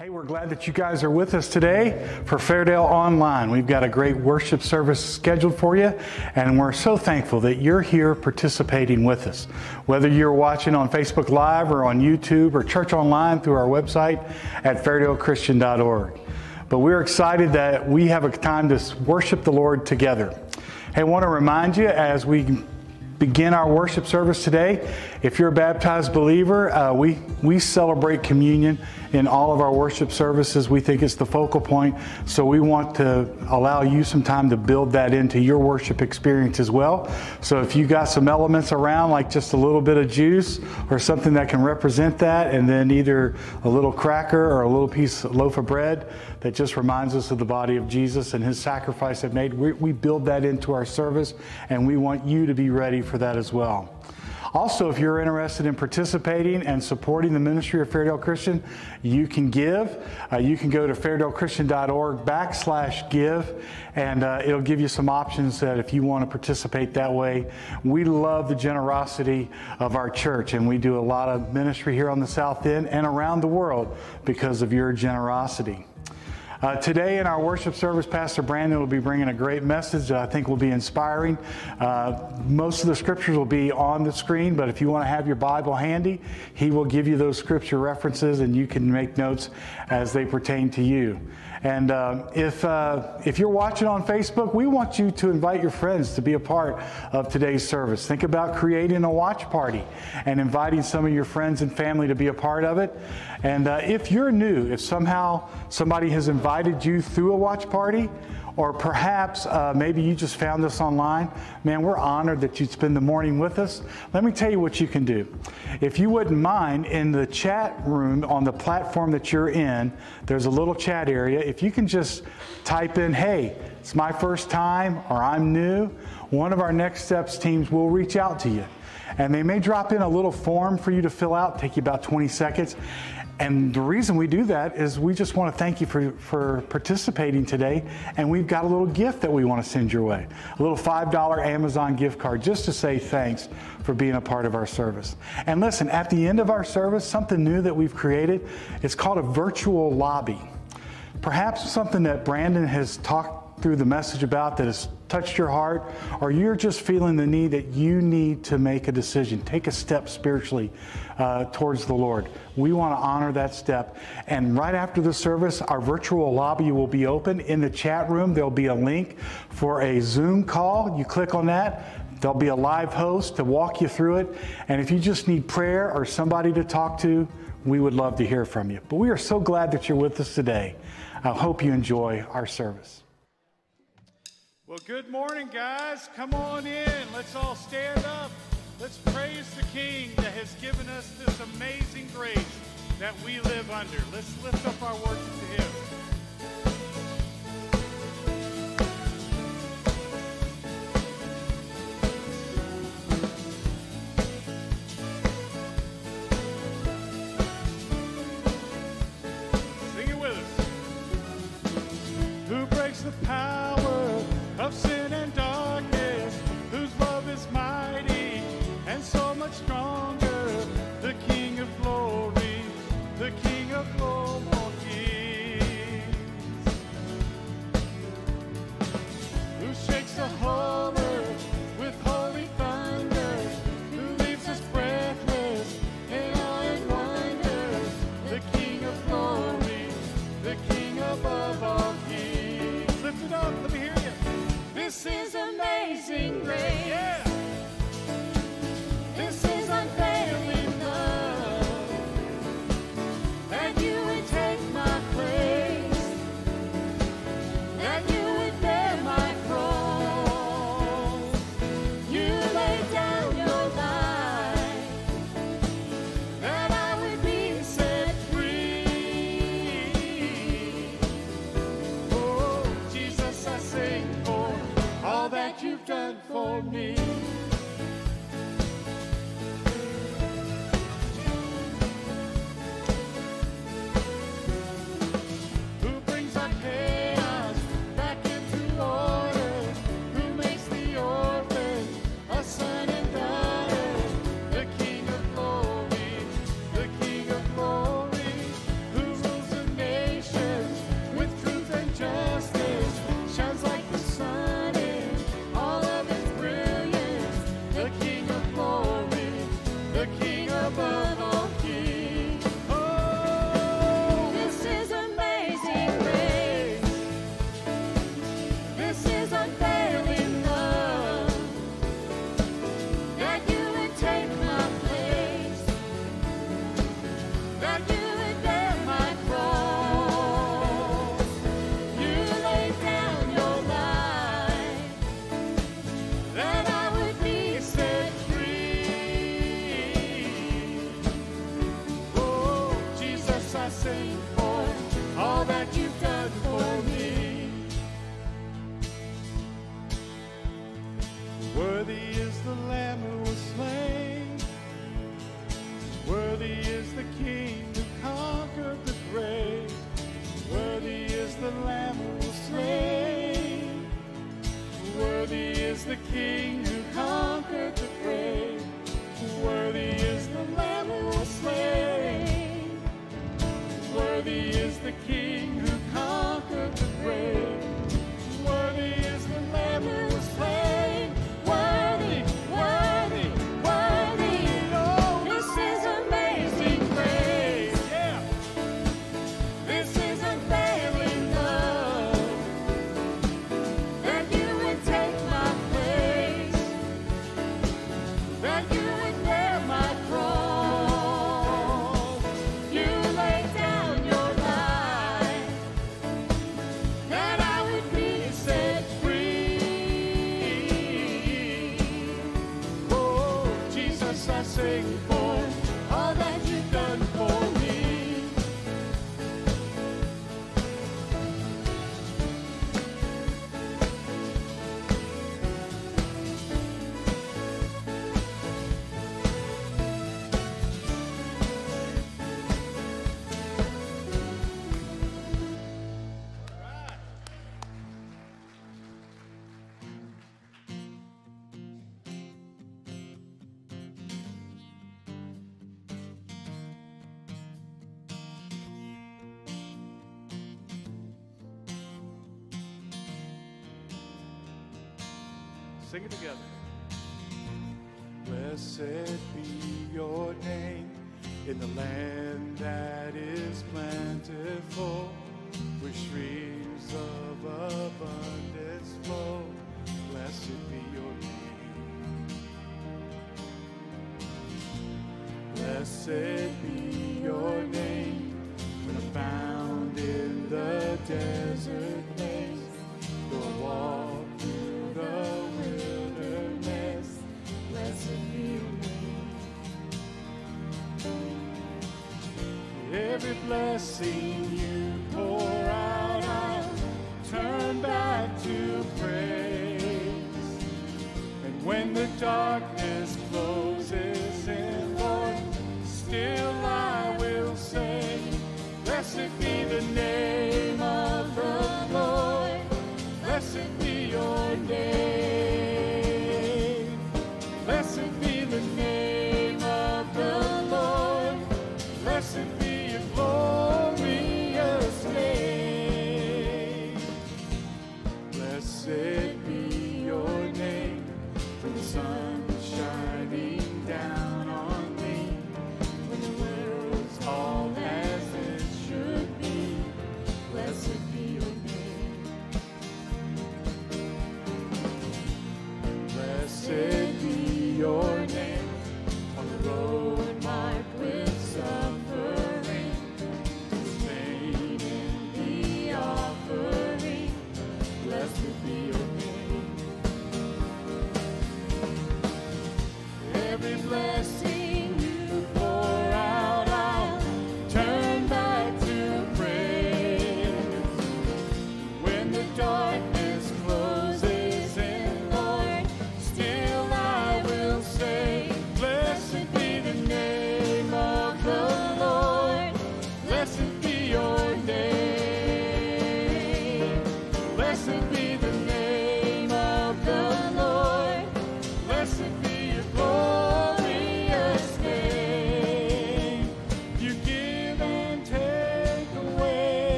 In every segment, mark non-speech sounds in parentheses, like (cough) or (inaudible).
Hey, we're glad that you guys are with us today for Fairdale Online. We've got a great worship service scheduled for you, and we're so thankful that you're here participating with us. Whether you're watching on Facebook Live or on YouTube or church online through our website at fairdalechristian.org. But we're excited that we have a time to worship the Lord together. Hey, I want to remind you as we begin our worship service today. If you're a baptized believer, uh, we, we celebrate communion in all of our worship services. We think it's the focal point, so we want to allow you some time to build that into your worship experience as well. So if you got some elements around, like just a little bit of juice or something that can represent that, and then either a little cracker or a little piece of loaf of bread that just reminds us of the body of Jesus and his sacrifice that made, we, we build that into our service, and we want you to be ready for that as well. Also, if you're interested in participating and supporting the ministry of Fairdale Christian, you can give. Uh, you can go to fairdalechristian.org backslash give, and uh, it'll give you some options that if you want to participate that way. We love the generosity of our church, and we do a lot of ministry here on the South End and around the world because of your generosity. Uh, today in our worship service, Pastor Brandon will be bringing a great message that I think will be inspiring. Uh, most of the scriptures will be on the screen, but if you want to have your Bible handy, he will give you those scripture references and you can make notes as they pertain to you. And uh, if, uh, if you're watching on Facebook, we want you to invite your friends to be a part of today's service. Think about creating a watch party and inviting some of your friends and family to be a part of it. And uh, if you're new, if somehow somebody has invited you through a watch party, or perhaps uh, maybe you just found us online. Man, we're honored that you'd spend the morning with us. Let me tell you what you can do. If you wouldn't mind, in the chat room on the platform that you're in, there's a little chat area. If you can just type in, hey, it's my first time, or I'm new, one of our Next Steps teams will reach out to you. And they may drop in a little form for you to fill out, take you about 20 seconds. And the reason we do that is we just want to thank you for, for participating today. And we've got a little gift that we want to send your way a little $5 Amazon gift card just to say thanks for being a part of our service. And listen, at the end of our service, something new that we've created, it's called a virtual lobby. Perhaps something that Brandon has talked through the message about that has touched your heart, or you're just feeling the need that you need to make a decision, take a step spiritually uh, towards the Lord. We want to honor that step. And right after the service, our virtual lobby will be open. In the chat room, there'll be a link for a Zoom call. You click on that. There'll be a live host to walk you through it. And if you just need prayer or somebody to talk to, we would love to hear from you. But we are so glad that you're with us today. I hope you enjoy our service. Well, good morning, guys. Come on in. Let's all stand up. Let's praise the King that has given us this amazing grace that we live under. Let's lift up our worship to Him. Sing it with us. Who breaks the power of sin for me. Sing it together. Blessed be your name in the land. blessing.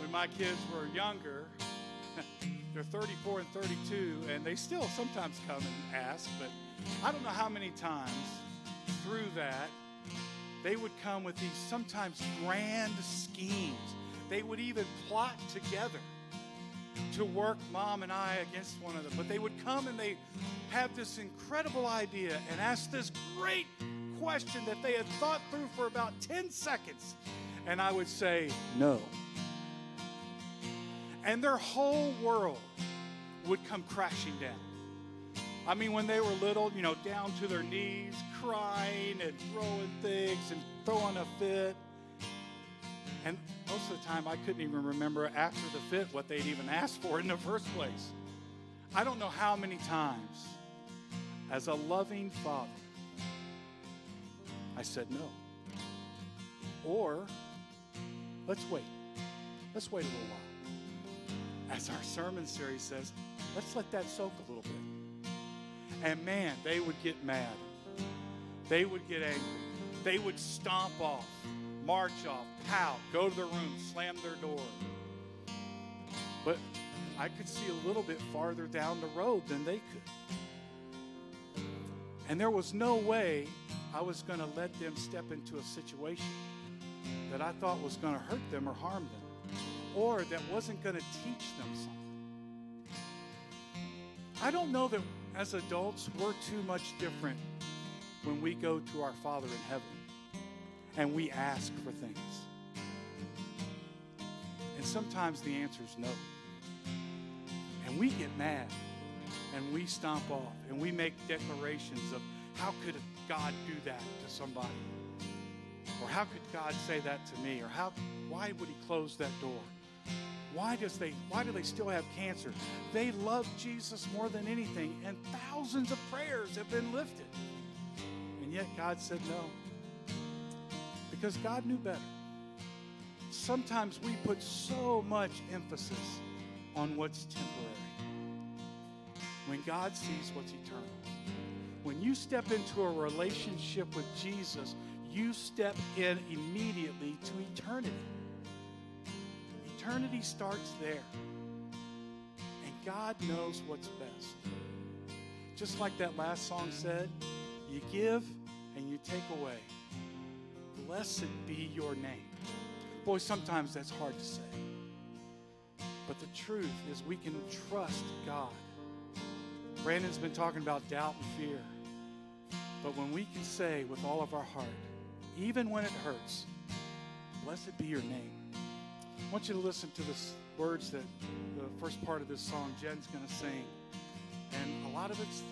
When my kids were younger, (laughs) they're 34 and 32, and they still sometimes come and ask, but I don't know how many times through that they would come with these sometimes grand schemes. They would even plot together to work mom and I against one another. But they would come and they have this incredible idea and ask this great question that they had thought through for about 10 seconds. And I would say, no. And their whole world would come crashing down. I mean, when they were little, you know, down to their knees, crying and throwing things and throwing a fit. And most of the time, I couldn't even remember after the fit what they'd even asked for in the first place. I don't know how many times, as a loving father, I said no. Or, let's wait. Let's wait a little while. As our sermon series says, let's let that soak a little bit. And man, they would get mad. They would get angry. They would stomp off, march off, pout, go to their room, slam their door. But I could see a little bit farther down the road than they could. And there was no way I was going to let them step into a situation that I thought was going to hurt them or harm them, or that wasn't going to teach them something. I don't know that as adults we're too much different when we go to our Father in heaven and we ask for things. And sometimes the answer is no. And we get mad and we stomp off and we make declarations of how could God do that to somebody? Or how could God say that to me? Or how why would he close that door? Why does they why do they still have cancer? They love Jesus more than anything, and thousands of prayers have been lifted. And yet God said no. Because God knew better. Sometimes we put so much emphasis on what's temporary. When God sees what's eternal. When you step into a relationship with Jesus, you step in immediately to eternity. Eternity starts there. And God knows what's best. Just like that last song said, you give and you take away. Blessed be your name. Boy, sometimes that's hard to say. But the truth is, we can trust God. Brandon's been talking about doubt and fear. But when we can say with all of our heart, even when it hurts, blessed be your name. I want you to listen to the words that the first part of this song Jen's going to sing. And a lot of it's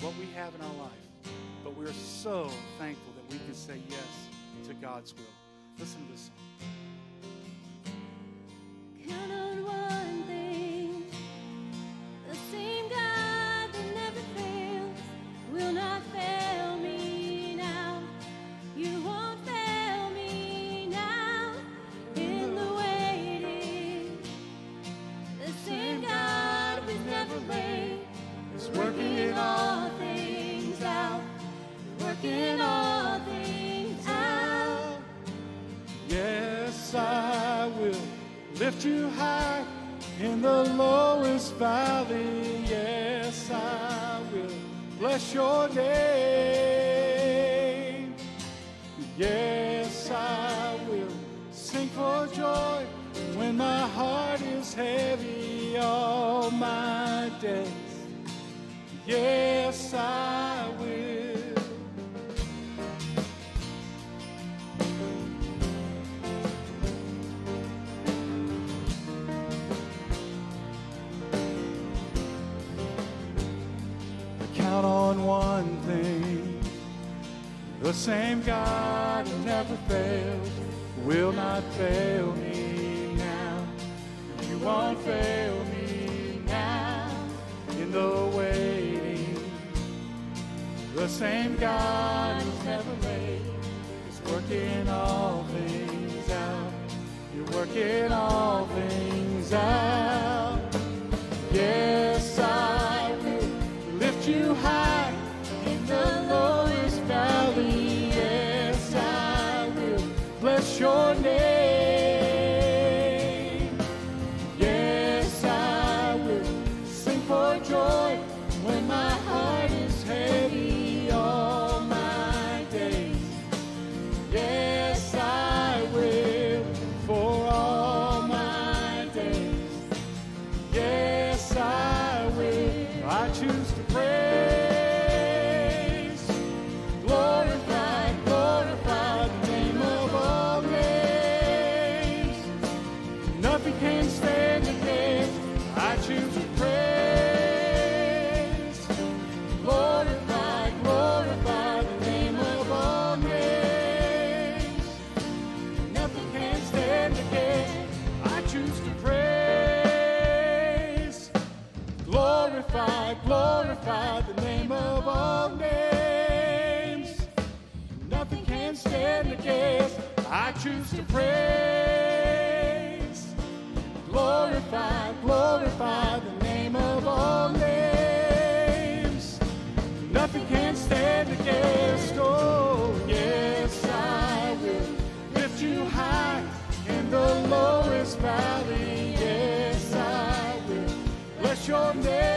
what we have in our life. But we're so thankful that we can say yes to God's will. Listen to this song. The same God who never fails will not fail me now. You won't fail me now in the waiting. The same God who's never late is working all things out. You're working all things out. Yes, I will lift you high praise, glorify, glorify the name of all names. Nothing can stand against. Oh, yes, I will lift you high in the lowest valley. Yes, I will bless your name.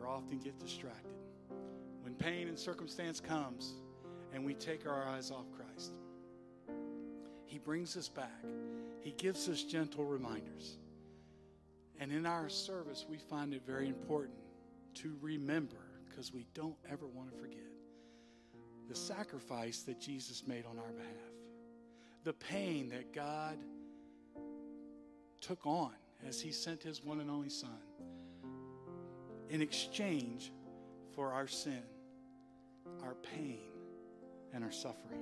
Or often get distracted when pain and circumstance comes and we take our eyes off Christ. He brings us back. He gives us gentle reminders. And in our service, we find it very important to remember, because we don't ever want to forget, the sacrifice that Jesus made on our behalf, the pain that God took on as He sent His one and only Son in exchange for our sin, our pain, and our suffering.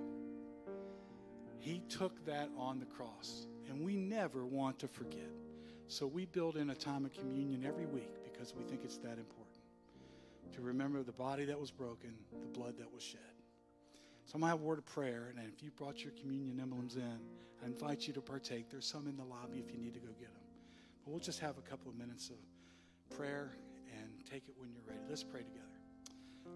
He took that on the cross, and we never want to forget. So we build in a time of communion every week because we think it's that important to remember the body that was broken, the blood that was shed. So I'm going to have a word of prayer, and if you brought your communion emblems in, I invite you to partake. There's some in the lobby if you need to go get them. But we'll just have a couple of minutes of prayer take it when you're ready. Let's pray together.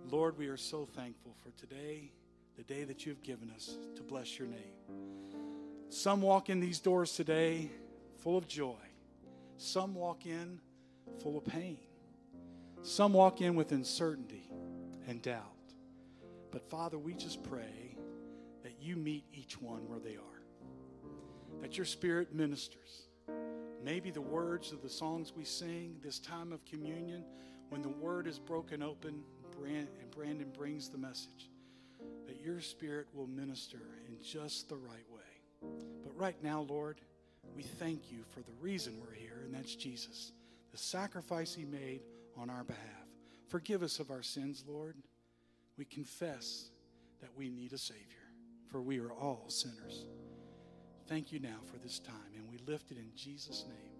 Lord, we are so thankful for today, the day that you've given us to bless your name. Some walk in these doors today full of joy. Some walk in full of pain. Some walk in with uncertainty and doubt. But Father, we just pray that you meet each one where they are, that your Spirit ministers. Maybe the words of the songs we sing, this time of communion, when the word is broken open and Brandon brings the message, that your Spirit will minister in just the right way. But right now, Lord, we thank you for the reason we're here, and that's Jesus, the sacrifice he made on our behalf. Forgive us of our sins, Lord. We confess that we need a Savior, for we are all sinners. Thank you now for this time, and we lift it in Jesus' name.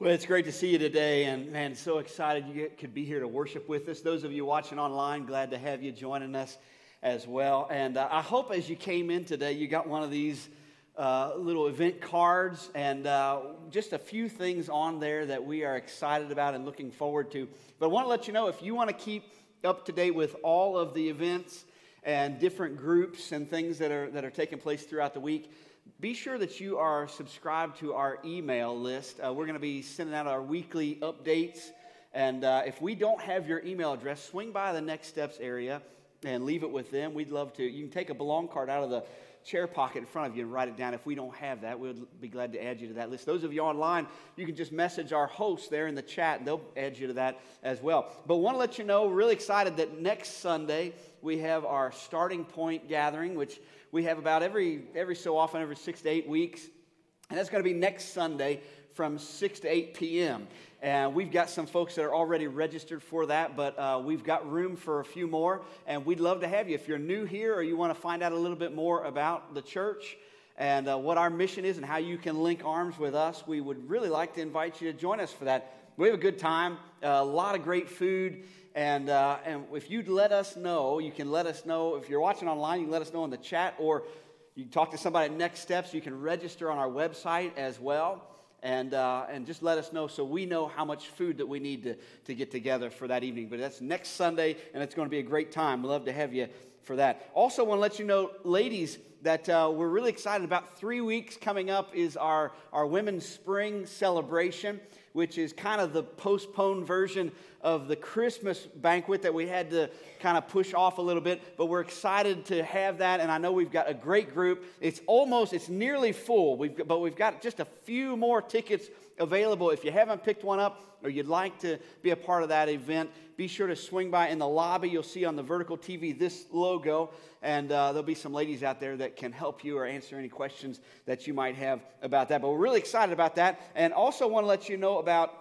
Well, it's great to see you today, and man, so excited you could be here to worship with us. Those of you watching online, glad to have you joining us as well. And uh, I hope as you came in today, you got one of these uh, little event cards and uh, just a few things on there that we are excited about and looking forward to. But I want to let you know if you want to keep up to date with all of the events and different groups and things that are, that are taking place throughout the week, be sure that you are subscribed to our email list. Uh, we're going to be sending out our weekly updates. And uh, if we don't have your email address, swing by the Next Steps area and leave it with them. We'd love to. You can take a belong card out of the chair pocket in front of you and write it down. If we don't have that, we'd be glad to add you to that list. Those of you online, you can just message our host there in the chat, and they'll add you to that as well. But want to let you know, really excited that next Sunday we have our starting point gathering, which we have about every, every so often, every six to eight weeks. And that's going to be next Sunday from 6 to 8 p.m. And we've got some folks that are already registered for that, but uh, we've got room for a few more. And we'd love to have you. If you're new here or you want to find out a little bit more about the church and uh, what our mission is and how you can link arms with us, we would really like to invite you to join us for that. We have a good time, uh, a lot of great food. And, uh, and if you'd let us know, you can let us know. If you're watching online, you can let us know in the chat, or you talk to somebody at Next Steps. You can register on our website as well. And, uh, and just let us know so we know how much food that we need to, to get together for that evening. But that's next Sunday, and it's going to be a great time. We'd love to have you for that. Also, want to let you know, ladies, that uh, we're really excited about. Three weeks coming up is our, our Women's Spring celebration, which is kind of the postponed version of the Christmas banquet that we had to kind of push off a little bit. But we're excited to have that, and I know we've got a great group. It's almost, it's nearly full, we've, but we've got just a few more tickets available. If you haven't picked one up or you'd like to be a part of that event, be sure to swing by in the lobby. You'll see on the vertical TV this logo, and uh, there'll be some ladies out there that can help you or answer any questions that you might have about that. But we're really excited about that, and also want to let you know about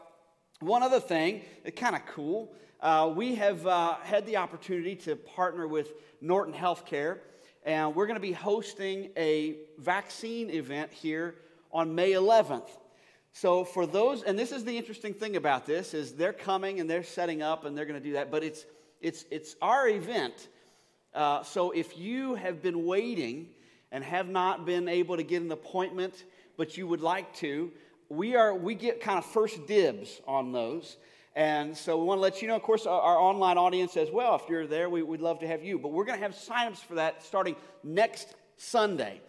one other thing, kind of cool. Uh, we have uh, had the opportunity to partner with Norton Healthcare, and we're going to be hosting a vaccine event here on May 11th. So for those, and this is the interesting thing about this, is they're coming and they're setting up and they're going to do that, but it's it's it's our event. Uh, so if you have been waiting and have not been able to get an appointment, but you would like to, we are we get kind of first dibs on those. And so we want to let you know, of course, our, our online audience as well. If you're there, we, would love to have you. But we're going to have signups for that starting next Sunday.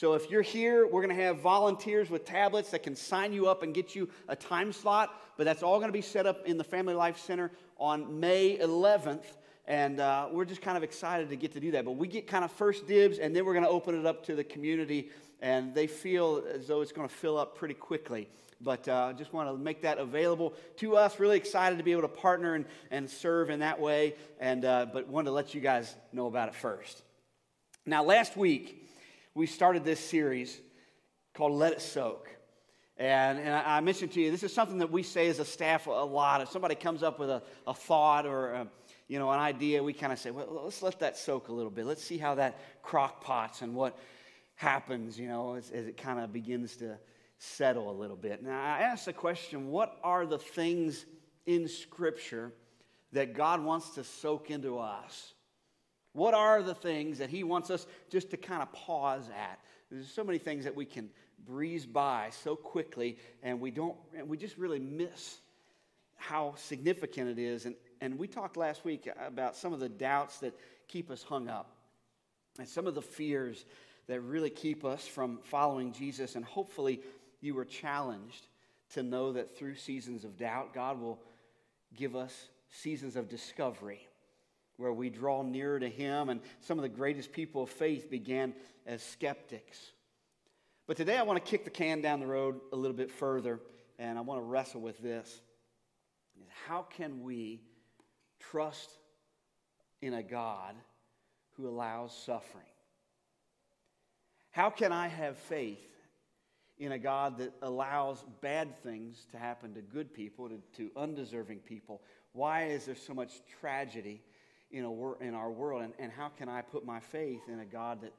So if you're here, we're going to have volunteers with tablets that can sign you up and get you a time slot. But that's all going to be set up in the Family Life Center on May 11th. And uh, we're just kind of excited to get to do that. But we get kind of first dibs, and then we're going to open it up to the community. And they feel as though it's going to fill up pretty quickly. But uh, just want to make that available to us. Really excited to be able to partner and, and serve in that way. And, uh, but wanted to let you guys know about it first. Now, last week, we started this series called Let It Soak. And, and I, mentioned to you, this is something that we say as a staff a lot. If somebody comes up with a, a thought or a, you know, an idea, we kind of say, well, let's let that soak a little bit. Let's see how that crock pots and what happens, you know, as, as it kind of begins to settle a little bit. Now, I asked the question what are the things in Scripture that God wants to soak into us? What are the things that He wants us just to kind of pause at? There's so many things that we can breeze by so quickly, and we don't, and we just really miss how significant it is. And, and we talked last week about some of the doubts that keep us hung up, and some of the fears that really keep us from following Jesus. And hopefully, you were challenged to know that through seasons of doubt, God will give us seasons of discovery where we draw nearer to Him. And some of the greatest people of faith began as skeptics. But today I want to kick the can down the road a little bit further, and I want to wrestle with this. How can we trust in a God who allows suffering? How can I have faith in a God that allows bad things to happen to good people, to, to undeserving people? Why is there so much tragedy in, a in our world? And, and how can I put my faith in a God that,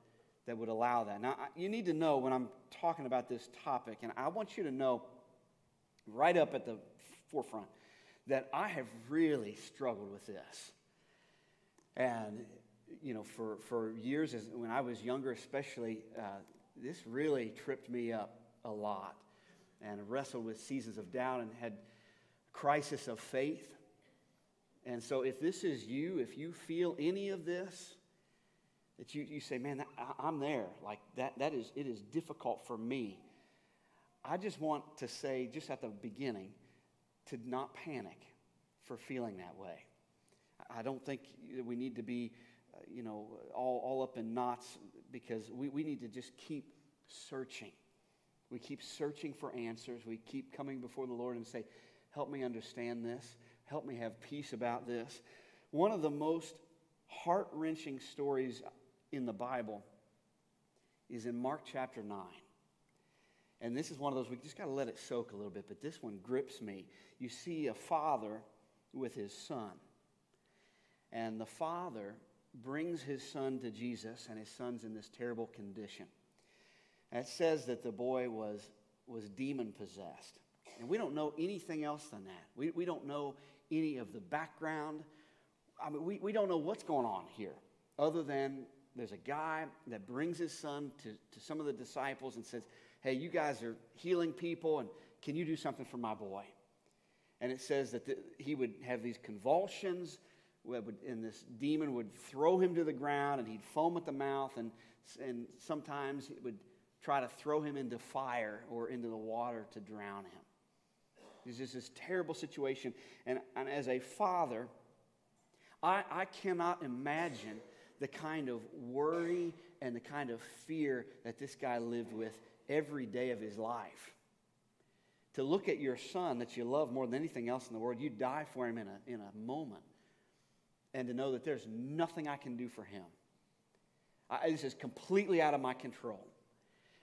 that would allow that? Now, you need to know when I'm talking about this topic, and I want you to know right up at the forefront that I have really struggled with this. And, you know, for, for years, as, when I was younger especially, uh, this really tripped me up a lot. And wrestled with seasons of doubt and had crisis of faith. And so if this is you, if you feel any of this, that you, you say, man, that, I, I'm there. Like that, that is, it is difficult for me. I just want to say, just at the beginning, to not panic for feeling that way. I don't think we need to be, uh, you know, all, all up in knots because we, we need to just keep searching. We keep searching for answers. We keep coming before the Lord and say, Help me understand this. Help me have peace about this. One of the most heart wrenching stories in the Bible is in Mark chapter 9. And this is one of those, we just got to let it soak a little bit, but this one grips me. You see a father with his son. And the father brings his son to Jesus, and his son's in this terrible condition. And it says that the boy was, was demon possessed. And we don't know anything else than that. We, we don't know any of the background. I mean, we, we don't know what's going on here, other than there's a guy that brings his son to, to some of the disciples and says, Hey, you guys are healing people, and can you do something for my boy? And it says that the, he would have these convulsions, and this demon would throw him to the ground, and he'd foam at the mouth, and and sometimes it would try to throw him into fire or into the water to drown him. It's just this terrible situation. And, and as a father, I, I cannot imagine the kind of worry and the kind of fear that this guy lived with every day of his life. To look at your son that you love more than anything else in the world, you die for him in a, in a moment, and to know that there's nothing I can do for him. I, this is completely out of my control.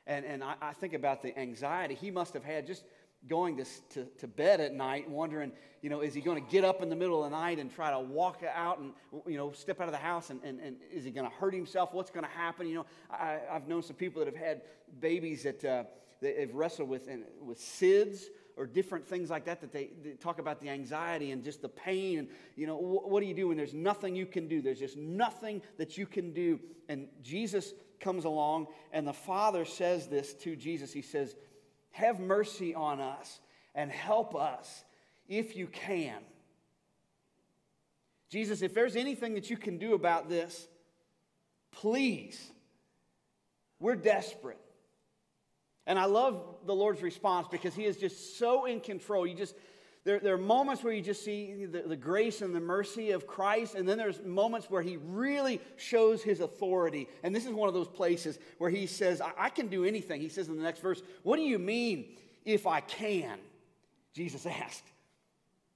And, and I, I think about the anxiety he must have had just going to, to, to, bed at night wondering, you know, is he going to get up in the middle of the night and try to walk out and, you know, step out of the house and, and, and is he going to hurt himself? What's going to happen? You know, I, have known some people that have had babies that, uh, that have wrestled with, and, with SIDS or different things like that that they, they, talk about the anxiety and just the pain and you know wh- what do you do when there's nothing you can do there's just nothing that you can do and jesus comes along and the father says this to jesus he says have mercy on us and help us if you can. Jesus, if there's anything that you can do about this, please. We're desperate. And I love the Lord's response because He is just so in control. You just, there, there are moments where you just see the, the grace and the mercy of Christ, and then there's moments where he really shows his authority. And this is one of those places where he says, I, I can do anything. He says in the next verse, What do you mean if I can? Jesus asked.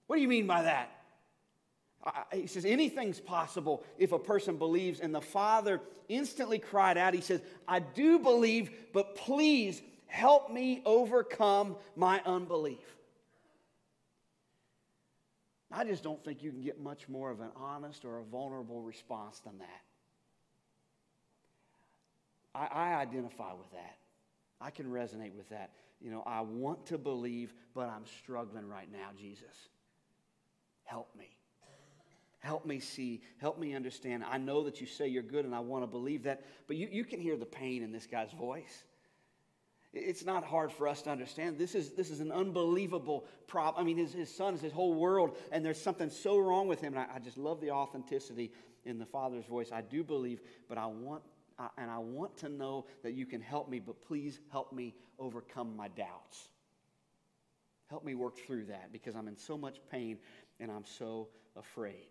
What do you mean by that? He says, anything's possible if a person believes. And the father instantly cried out, He says, I do believe, but please help me overcome my unbelief. I just don't think you can get much more of an honest or a vulnerable response than that. I, I, identify with that. I can resonate with that. You know, I want to believe, but I'm struggling right now, Jesus. Help me. Help me see. Help me understand. I know that you say you're good, and I want to believe that, but you, you can hear the pain in this guy's voice. It's not hard for us to understand. This is, this is an unbelievable problem. I mean, his, his son is his whole world, and there's something so wrong with him. And I, I just love the authenticity in the father's voice. I do believe, but I want, uh, and I want to know that you can help me, but please help me overcome my doubts. Help me work through that because I'm in so much pain and I'm so afraid.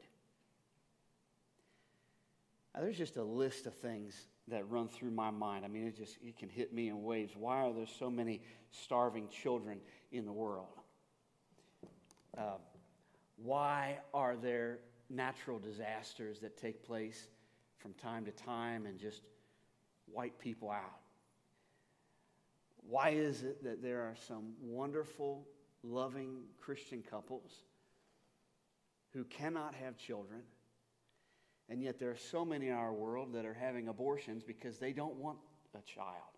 There's just a list of things that run through my mind. I mean, it just it can hit me in waves. Why are there so many starving children in the world? Uh, why are there natural disasters that take place from time to time and just wipe people out? Why is it that there are some wonderful, loving Christian couples who cannot have children? And yet, there are so many in our world that are having abortions because they don't want a child.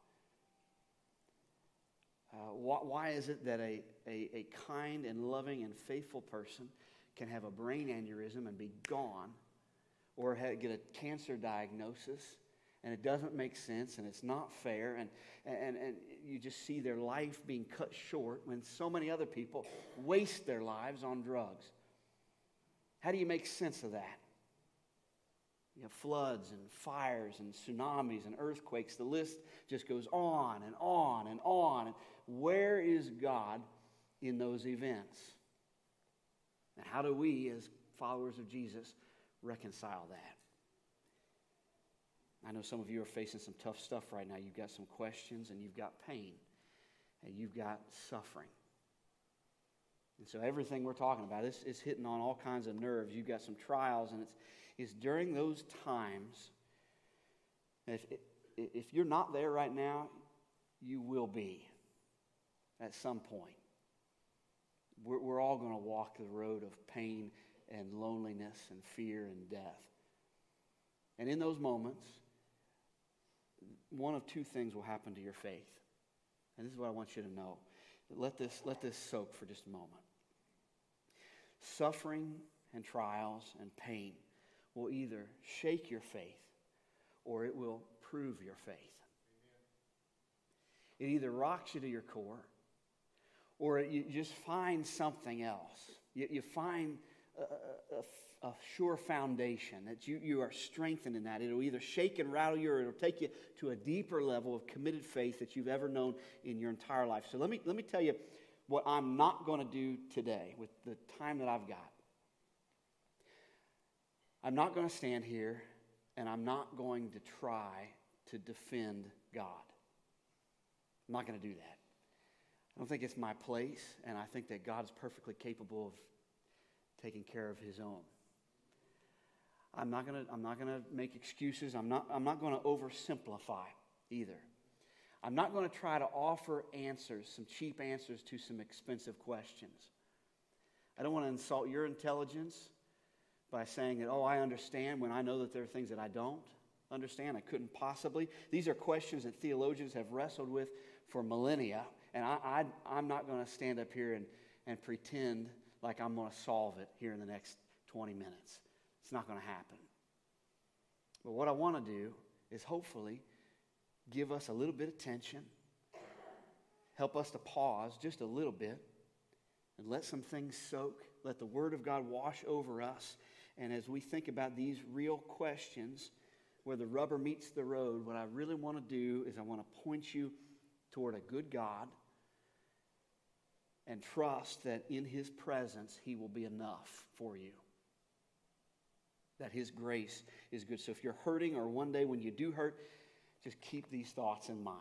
Uh, why, is it that a, a, a kind and loving and faithful person can have a brain aneurysm and be gone, or have, get a cancer diagnosis, and it doesn't make sense and it's not fair, and, and, and you just see their life being cut short when so many other people waste their lives on drugs? How do you make sense of that? You have floods and fires and tsunamis and earthquakes. The list just goes on and on and on. Where is God in those events? And how do we, as followers of Jesus, reconcile that? I know some of you are facing some tough stuff right now. You've got some questions and you've got pain and you've got suffering. And so everything we're talking about is, is hitting on all kinds of nerves. You've got some trials and it's is during those times, if, if you're not there right now, you will be at some point. We're, we're all going to walk the road of pain and loneliness and fear and death. And in those moments, one of two things will happen to your faith. And this is what I want you to know. Let this, let this soak for just a moment. Suffering and trials and pain will either shake your faith or it will prove your faith. It either rocks you to your core or you just find something else. You, you find a, a, a sure foundation, that you, you are strengthened in that. It'll either shake and rattle you or it'll take you to a deeper level of committed faith that you've ever known in your entire life. So let me, let me tell you what I'm not going to do today with the time that I've got. I'm not going to stand here and I'm not going to try to defend God. I'm not going to do that. I don't think it's my place, and I think that God is perfectly capable of taking care of his own. I'm not going to I'm not going to make excuses. I'm not I'm not going to oversimplify either. I'm not going to try to offer answers, some cheap answers to some expensive questions. I don't want to insult your intelligence by saying that, oh, I understand when I know that there are things that I don't understand. I couldn't possibly. These are questions that theologians have wrestled with for millennia, and I, am not going to stand up here and, and pretend like I'm going to solve it here in the next 20 minutes. It's not going to happen. But what I want to do is hopefully give us a little bit of tension, help us to pause just a little bit, and let some things soak. Let the Word of God wash over us. And as we think about these real questions, where the rubber meets the road, what I really want to do is I want to point you toward a good God and trust that in His presence He will be enough for you. That His grace is good. So if you're hurting or one day when you do hurt, just keep these thoughts in mind.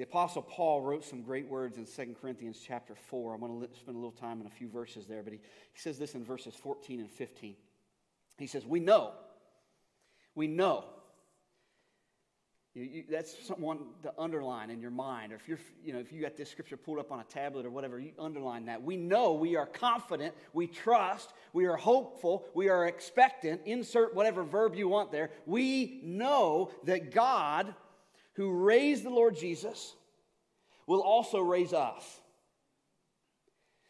The Apostle Paul wrote some great words in 2 Corinthians chapter 4. I'm going to spend a little time in a few verses there, but he, he says this in verses 14 and 15. He says, We know, we know you, you, that's someone to underline in your mind. Or if you're, you know, if you got this scripture pulled up on a tablet or whatever, you underline that. We know, we are confident, we trust, we are hopeful, we are expectant. Insert whatever verb you want there. We know that God, who raised the Lord Jesus, will also raise us.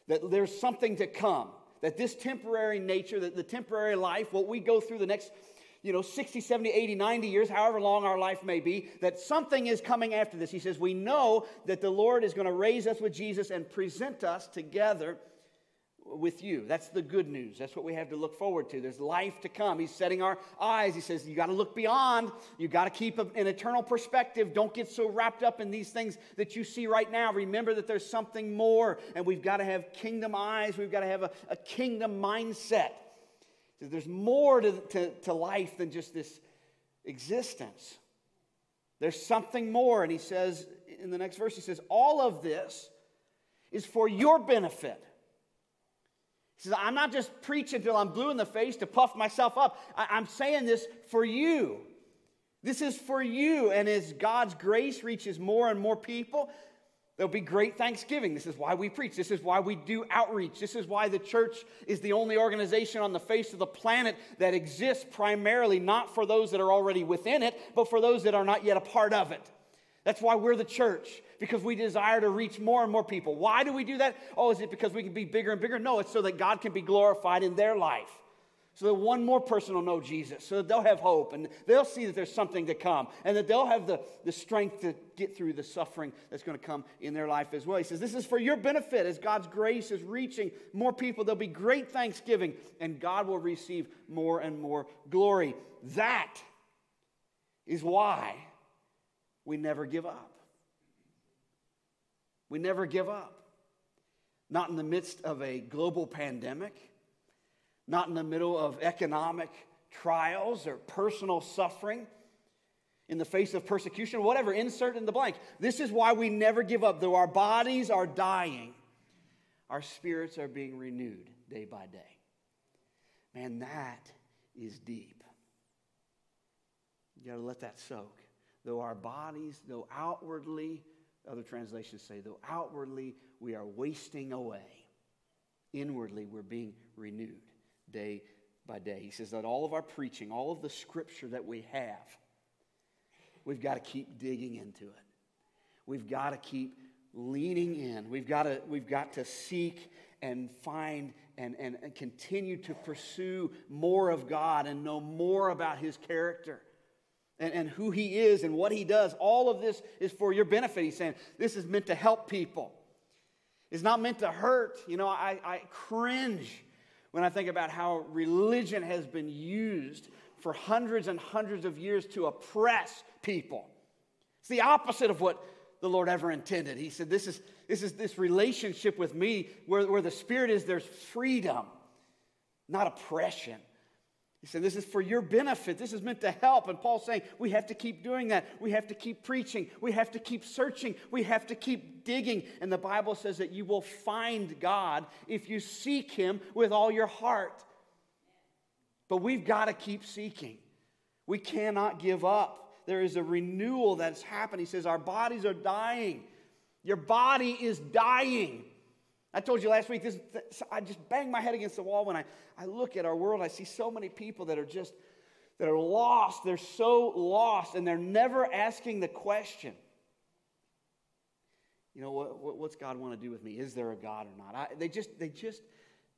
That there's something to come. That this temporary nature, that the temporary life, what we go through the next you know, 60, 70, 80, 90 years, however long our life may be, that something is coming after this. He says, We know that the Lord is going to raise us with Jesus and present us together with you. That's the good news. That's what we have to look forward to. There's life to come. He's setting our eyes. He says, You got to look beyond. You got to keep an eternal perspective. Don't get so wrapped up in these things that you see right now. Remember that there's something more, and we've got to have kingdom eyes. We've got to have a, a kingdom mindset. There's more to, to, to life than just this existence. There's something more. And he says in the next verse, he says, All of this is for your benefit. He says, I'm not just preaching till I'm blue in the face to puff myself up. I, am saying this for you. This is for you. And as God's grace reaches more and more people, There'll be great thanksgiving. This is why we preach. This is why we do outreach. This is why the church is the only organization on the face of the planet that exists primarily not for those that are already within it, but for those that are not yet a part of it. That's why we're the church, because we desire to reach more and more people. Why do we do that? Oh, is it because we can be bigger and bigger? No, it's so that God can be glorified in their life so that one more person will know Jesus, so that they'll have hope and they'll see that there's something to come and that they'll have the, the strength to get through the suffering that's going to come in their life as well. He says, This is for your benefit as God's grace is reaching more people. There'll be great thanksgiving and God will receive more and more glory. That is why we never give up. We never give up. Not in the midst of a global pandemic not in the middle of economic trials or personal suffering, in the face of persecution, whatever, insert in the blank. This is why we never give up. Though our bodies are dying, our spirits are being renewed day by day. Man, that is deep. You got to let that soak. Though our bodies, though outwardly, other translations say, though outwardly we are wasting away, inwardly we're being renewed day by day. He says that all of our preaching, all of the scripture that we have, we've got to keep digging into it. We've got to keep leaning in. We've got to, we've got to seek and find and, and, and continue to pursue more of God and know more about His character and, and who He is and what He does. All of this is for your benefit. He's saying this is meant to help people. It's not meant to hurt. You know, I, I cringe When I think about how religion has been used for hundreds and hundreds of years to oppress people, it's the opposite of what the Lord ever intended. He said, This is this, is this relationship with me where, where the Spirit is, there's freedom, not oppression. He said, This is for your benefit. This is meant to help. And Paul's saying, We have to keep doing that. We have to keep preaching. We have to keep searching. We have to keep digging. And the Bible says that you will find God if you seek Him with all your heart. But we've got to keep seeking. We cannot give up. There is a renewal that's happened. He says, Our bodies are dying. Your body is dying. I told you last week, this, this, I just bang my head against the wall when I, I look at our world. I see so many people that are just, that are lost. They're so lost, and they're never asking the question, you know, what, what, what's God want to do with me? Is there a God or not? I, they just, they just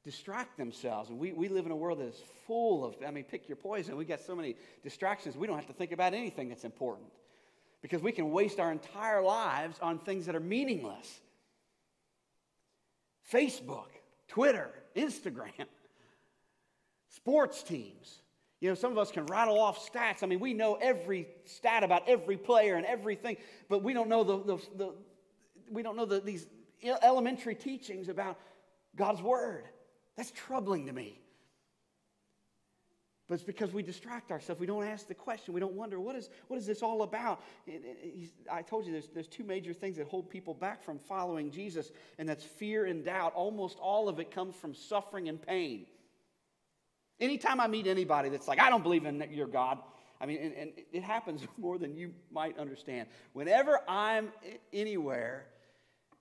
distract themselves. And we, we live in a world that is full of, I mean, pick your poison. We've got so many distractions. We don't have to think about anything that's important because we can waste our entire lives on things that are meaningless. Facebook, Twitter, Instagram, (laughs) sports teams. You know, some of us can rattle off stats. I mean, we know every stat about every player and everything, but we don't know the, the, the we don't know the, these elementary teachings about God's word. That's troubling to me. But it's because we distract ourselves. We don't ask the question. We don't wonder, what is, what is this all about? It- it- I told you there's, there's two major things that hold people back from following Jesus, and that's fear and doubt. Almost all of it comes from suffering and pain. Anytime I meet anybody that's like, I don't believe in your God, I mean, and, and it happens (laughs) more than you might understand. Whenever I'm anywhere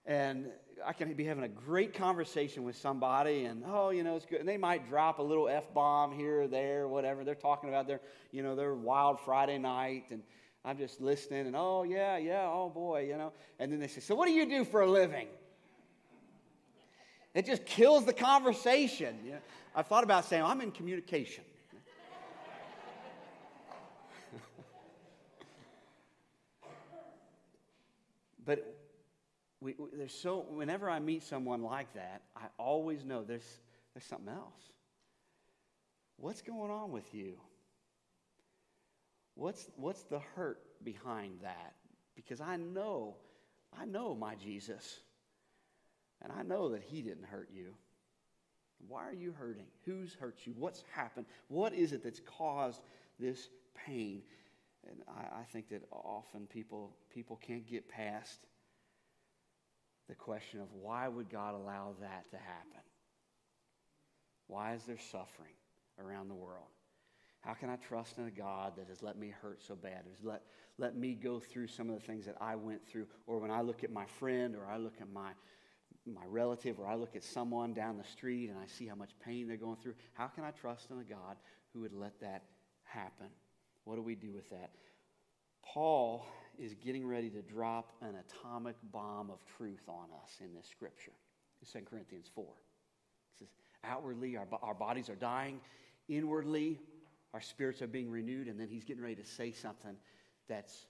and I can be having a great conversation with somebody, and oh, you know, it's good. And they might drop a little f bomb here or there, whatever. They're talking about their, you know, their wild Friday night, and I'm just listening, and oh yeah, yeah, oh boy, you know. And then they say, so what do you do for a living? It just kills the conversation. You know? I've thought about saying, I'm in communication. (laughs) but we, we- there's so whenever I meet someone like that, I always know there's there's something else. What's going on with you? What's what's the hurt behind that? Because I know, I know my Jesus. And I know that he didn't hurt you. Why are you hurting? Who's hurt you? What's happened? What is it that's caused this pain? And I, I think that often people people can't get past the question of why would God allow that to happen? Why is there suffering around the world? How can I trust in a God that has let me hurt so bad, has let, let me go through some of the things that I went through? Or when I look at my friend, or I look at my, my relative, or I look at someone down the street and I see how much pain they're going through, how can I trust in a God who would let that happen? What do we do with that? Paul is getting ready to drop an atomic bomb of truth on us in this scripture. In 2 Corinthians 4. It says, outwardly, our, our bodies are dying. Inwardly, our spirits are being renewed. And then he's getting ready to say something that's,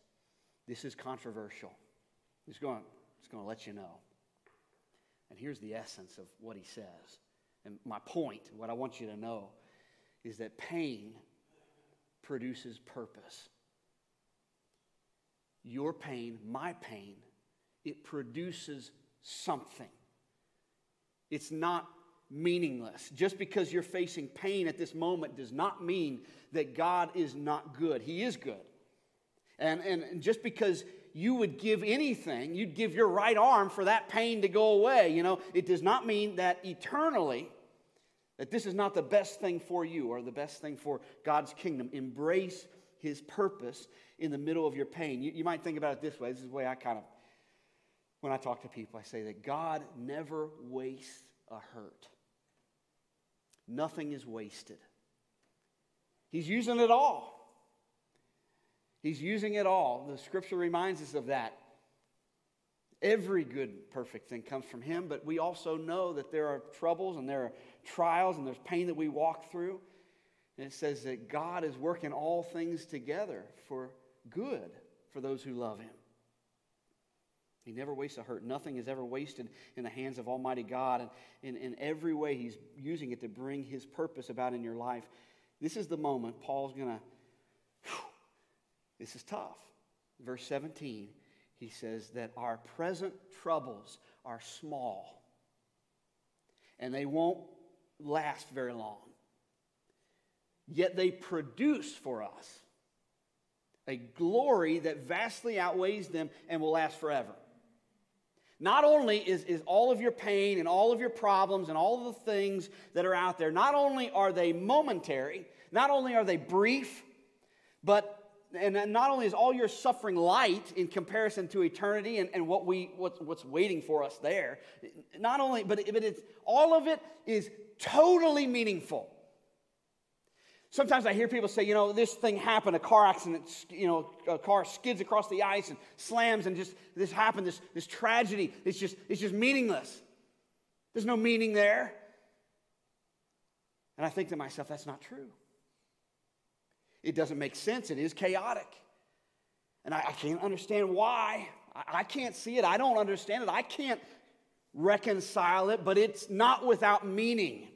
this is controversial. He's going, he's going to let you know. And here's the essence of what he says. And my point, what I want you to know, is that pain produces purpose. Your pain, my pain, it produces something. It's not meaningless. Just because you're facing pain at this moment does not mean that God is not good. He is good. And, and just because you would give anything, you'd give your right arm for that pain to go away, you know, it does not mean that eternally that this is not the best thing for you or the best thing for God's kingdom. Embrace his purpose in the middle of your pain. You, you might think about it this way. This is the way I kind of, when I talk to people, I say that God never wastes a hurt. Nothing is wasted. He's using it all. He's using it all. The scripture reminds us of that. Every good, perfect thing comes from Him, but we also know that there are troubles and there are trials and there's pain that we walk through. And it says that God is working all things together for good for those who love Him. He never wastes a hurt. Nothing is ever wasted in the hands of Almighty God. And in, in every way, He's using it to bring His purpose about in your life. This is the moment Paul's going to, this is tough. Verse 17, he says that our present troubles are small and they won't last very long. Yet they produce for us a glory that vastly outweighs them and will last forever. Not only is, is all of your pain and all of your problems and all of the things that are out there, not only are they momentary, not only are they brief, but and not only is all your suffering light in comparison to eternity and, and what we what's, what's waiting for us there, not only, but, but it's all of it is totally meaningful. Sometimes I hear people say, you know, this thing happened, a car accident, you know, a car skids across the ice and slams, and just this happened, this, this tragedy. It's just, it's just meaningless. There's no meaning there. And I think to myself, that's not true. It doesn't make sense. It is chaotic. And I, I can't understand why. I, I can't see it. I don't understand it. I can't reconcile it, but it's not without meaning.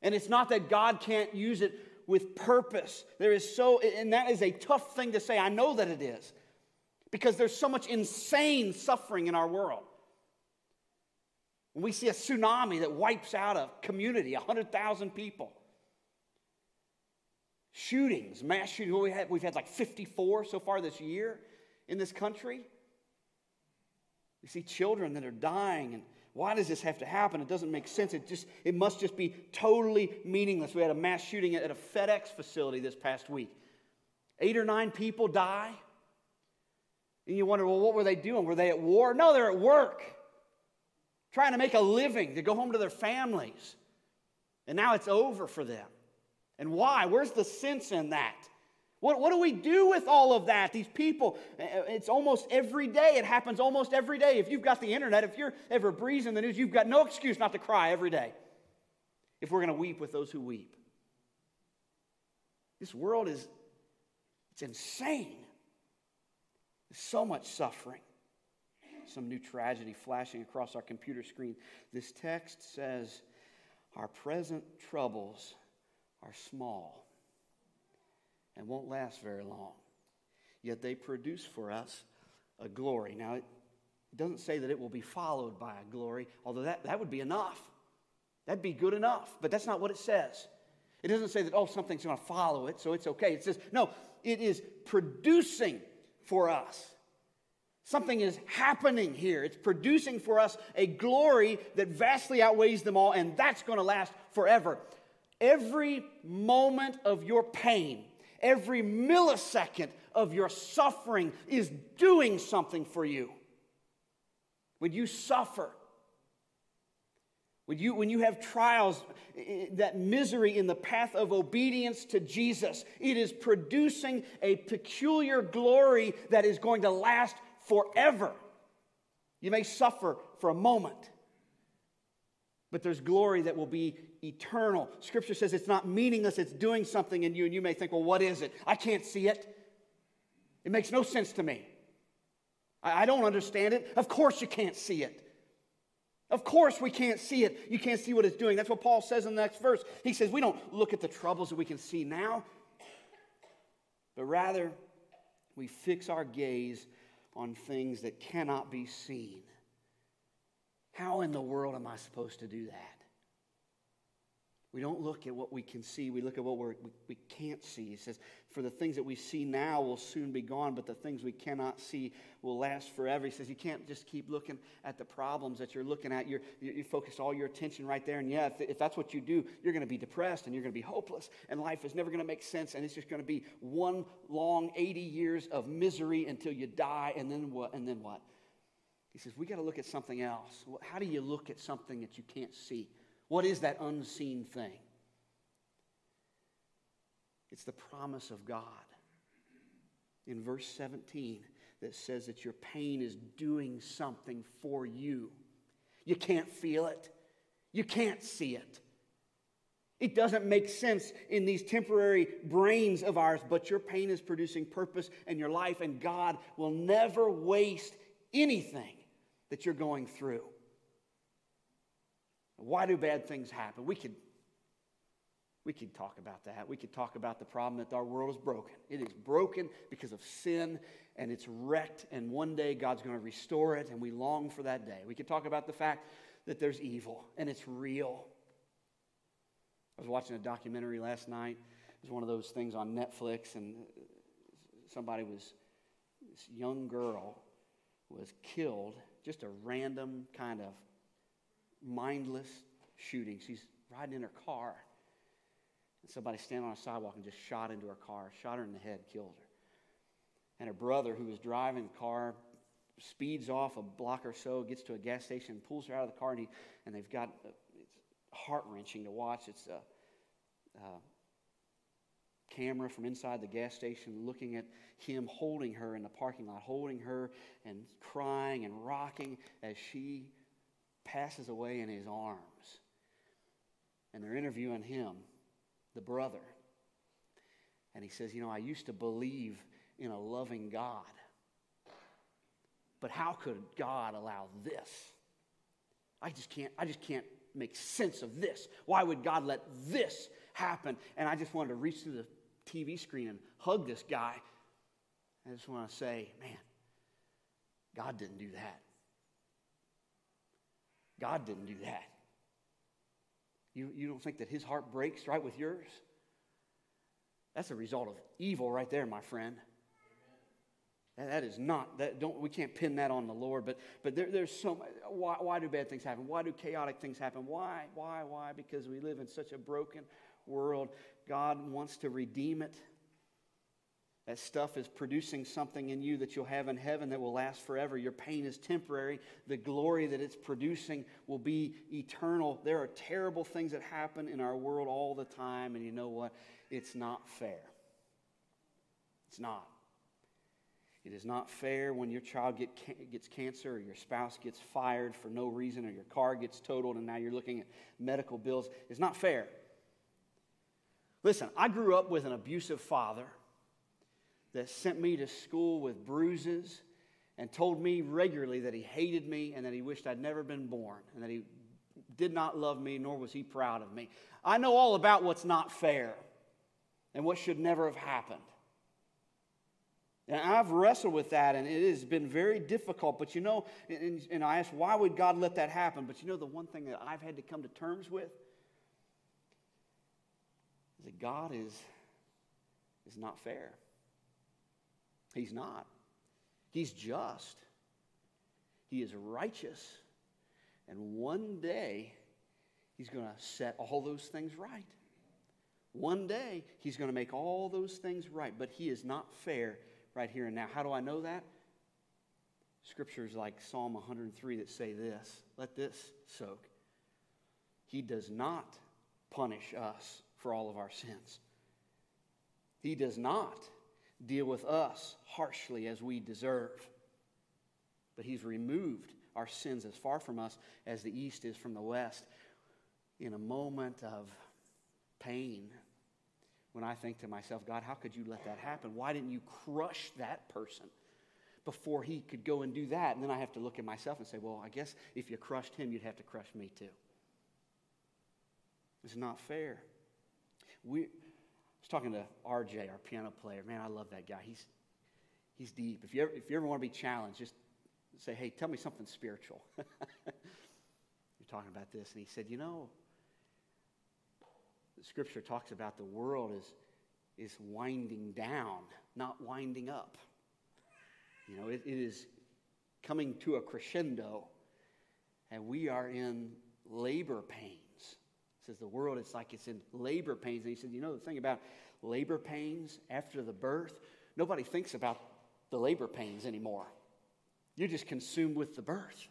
And it's not that God can't use it with purpose. There is so, and that is a tough thing to say. I know that it is. Because there's so much insane suffering in our world. We see a tsunami that wipes out a community, 100,000 people, shootings, mass shootings, we had, we've had like 54 so far this year in this country. We see children that are dying and why does this have to happen? It doesn't make sense. It just it must just be totally meaningless. We had a mass shooting at a FedEx facility this past week. Eight or nine people die. And you wonder, well, what were they doing? Were they at war? No, they're at work. Trying to make a living, to go home to their families. And now it's over for them. And why? Where's the sense in that? What, what do we do with all of that? These people, uh, it's almost every day. It happens almost every day. If you've got the internet, if you're ever breezing the news, you've got no excuse not to cry every day. If we're going to weep with those who weep. This world is, it's insane. There's so much suffering. Some new tragedy flashing across our computer screen. This text says, Our present troubles are small and won't last very long. Yet they produce for us a glory. Now, it doesn't say that it will be followed by a glory, although that, that would be enough. That'd be good enough, but that's not what it says. It doesn't say that, oh, something's going to follow it, so it's okay. It says, no, it is producing for us. Something is happening here. It's producing for us a glory that vastly outweighs them all, and that's going to last forever. Every moment of your pain, Every millisecond of your suffering is doing something for you. When you suffer, when you, when you have trials, that misery in the path of obedience to Jesus, it is producing a peculiar glory that is going to last forever. You may suffer for a moment, but there's glory that will be eternal. Scripture says it's not meaningless, it's doing something in you. And you may think, well, what is it? I can't see it. It makes no sense to me. I don't understand it. Of course, you can't see it. Of course, we can't see it. You can't see what it's doing. That's what Paul says in the next verse. He says, We don't look at the troubles that we can see now, but rather we fix our gaze on things that cannot be seen. How in the world am I supposed to do that? We don't look at what we can see, we look at what we, we can't see. He says, For the things that we see now will soon be gone, but the things we cannot see will last forever. He says, You can't just keep looking at the problems that you're looking at. You're, you, you focus all your attention right there. And yeah, if, if that's what you do, you're going to be depressed and you're going to be hopeless, and life is never going to make sense. And it's just going to be one long 80 years of misery until you die. And then what? And then what? He says, We got to look at something else. How do you look at something that you can't see? What is that unseen thing? It's the promise of God. In verse 17, that says that your pain is doing something for you. You can't feel it, you can't see it. It doesn't make sense in these temporary brains of ours, but your pain is producing purpose in your life, and God will never waste anything that you're going through. Why do bad things happen? We could we could talk about that. We could talk about the problem that our world is broken. It is broken because of sin and it's wrecked, and one day God's going to restore it, and we long for that day. We could talk about the fact that there's evil and it's real. I was watching a documentary last night. It was one of those things on Netflix, and somebody was, this young girl was killed, just a random kind of mindless shooting. She's riding in her car. And somebody standing on a sidewalk and just shot into her car, shot her in the head, killed her. And her brother, who was driving the car, speeds off a block or so, gets to a gas station, pulls her out of the car, and, he, and they've got uh, it's heart wrenching to watch. It's a, a camera from inside the gas station looking at him holding her in the parking lot, holding her and crying and rocking as she passes away in his arms. And they're interviewing him, the brother. And he says, You know, I used to believe in a loving God. But how could God allow this? I just can't, I just can't make sense of this. Why would God let this happen? And I just wanted to reach through the TV screen and hug this guy. I just want to say, man, God didn't do that. God didn't do that. You, you don't think that his heart breaks right with yours? That's a result of evil right there, my friend. That is not that. Don't we can't pin that on the Lord. But but there, there's so why, why do bad things happen? Why do chaotic things happen? Why why why? Because we live in such a broken world. God wants to redeem it. That stuff is producing something in you that you'll have in heaven that will last forever. Your pain is temporary. The glory that it's producing will be eternal. There are terrible things that happen in our world all the time, and you know what? It's not fair. It's not. It is not fair when your child get, gets cancer or your spouse gets fired for no reason or your car gets totaled and now you're looking at medical bills. It's not fair. Listen, I grew up with an abusive father that sent me to school with bruises and told me regularly that he hated me and that he wished I'd never been born and that he did not love me nor was he proud of me. I know all about what's not fair and what should never have happened. And I've wrestled with that, and it has been very difficult. But you know, and, and I asked, why would God let that happen? But you know, the one thing that I've had to come to terms with is that God is, is not fair. He's not. He's just. He is righteous. And one day, He's going to set all those things right. One day, He's going to make all those things right. But He is not fair right here and now. How do I know that? Scriptures like Psalm 103 that say this let this soak. He does not punish us for all of our sins. He does not deal with us harshly as we deserve. But He's removed our sins as far from us as the east is from the west. In a moment of pain, when I think to myself, God, how could you let that happen? Why didn't you crush that person before he could go and do that? And then I have to look at myself and say, well, I guess if you crushed him, you'd have to crush me too. It's not fair. We, was talking to RJ, our piano player. Man, I love that guy. He's, he's deep. If you, ever, if you ever want to be challenged, just say, hey, tell me something spiritual. (laughs) You're talking about this. And he said, you know, the scripture talks about the world is, is winding down, not winding up. You know, it, it is coming to a crescendo, and we are in labor pains. Says the world is like it's in labor pains. And he said, you know, the thing about labor pains after the birth, nobody thinks about the labor pains anymore. You're just consumed with the birth.